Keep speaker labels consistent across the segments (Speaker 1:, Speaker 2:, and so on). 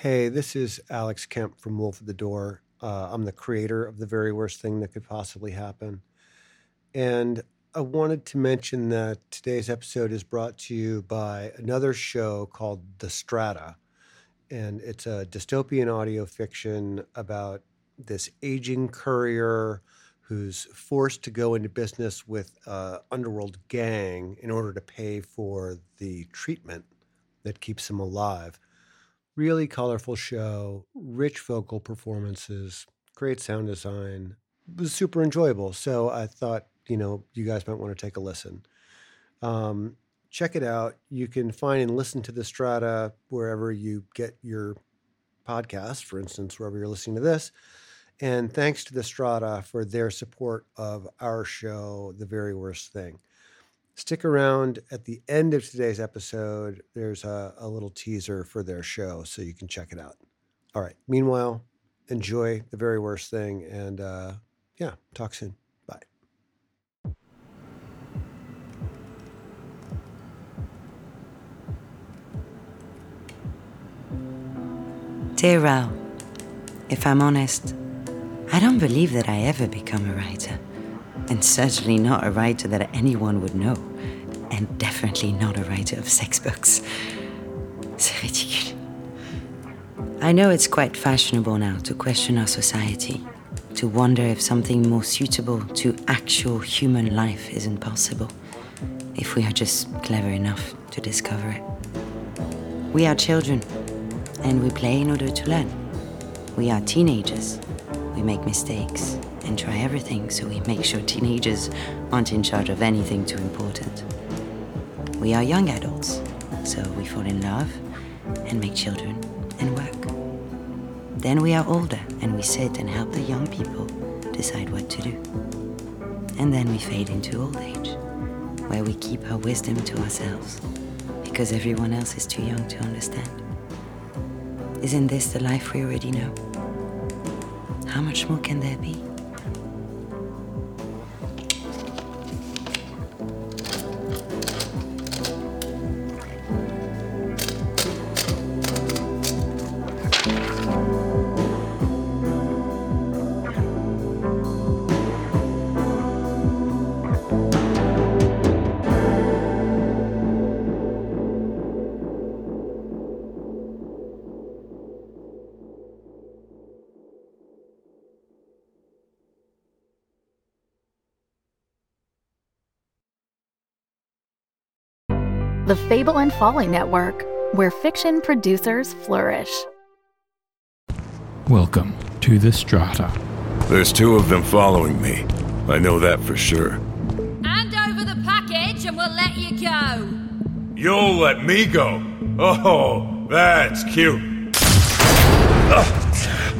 Speaker 1: Hey, this is Alex Kemp from Wolf at the Door. Uh, I'm the creator of the very worst thing that could possibly happen. And I wanted to mention that today's episode is brought to you by another show called The Strata. And it's a dystopian audio fiction about this aging courier who's forced to go into business with an underworld gang in order to pay for the treatment that keeps him alive. Really colorful show, rich vocal performances, great sound design. It was super enjoyable. So I thought you know you guys might want to take a listen. Um, check it out. You can find and listen to the Strata wherever you get your podcast, for instance, wherever you're listening to this. And thanks to the Strata for their support of our show, The Very Worst Thing. Stick around at the end of today's episode. There's a, a little teaser for their show, so you can check it out. All right. Meanwhile, enjoy The Very Worst Thing. And uh, yeah, talk soon. Bye.
Speaker 2: Dear Rao, if I'm honest, I don't believe that I ever become a writer. And certainly not a writer that anyone would know. And definitely not a writer of sex books. C'est ridicule. I know it's quite fashionable now to question our society, to wonder if something more suitable to actual human life isn't possible, if we are just clever enough to discover it. We are children, and we play in order to learn. We are teenagers. We make mistakes and try everything so we make sure teenagers aren't in charge of anything too important. We are young adults, so we fall in love and make children and work. Then we are older and we sit and help the young people decide what to do. And then we fade into old age, where we keep our wisdom to ourselves because everyone else is too young to understand. Isn't this the life we already know? How much more can there be?
Speaker 3: The Fable and Folly Network, where fiction producers flourish.
Speaker 4: Welcome to the Strata.
Speaker 5: There's two of them following me. I know that for sure.
Speaker 6: Hand over the package and we'll let you go.
Speaker 5: You'll let me go? Oh, that's cute. Ah.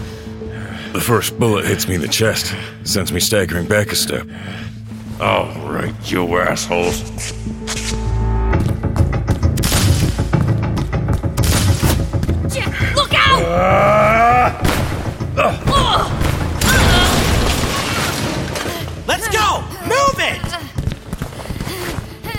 Speaker 5: The first bullet hits me in the chest, sends me staggering back a step. All right, you assholes.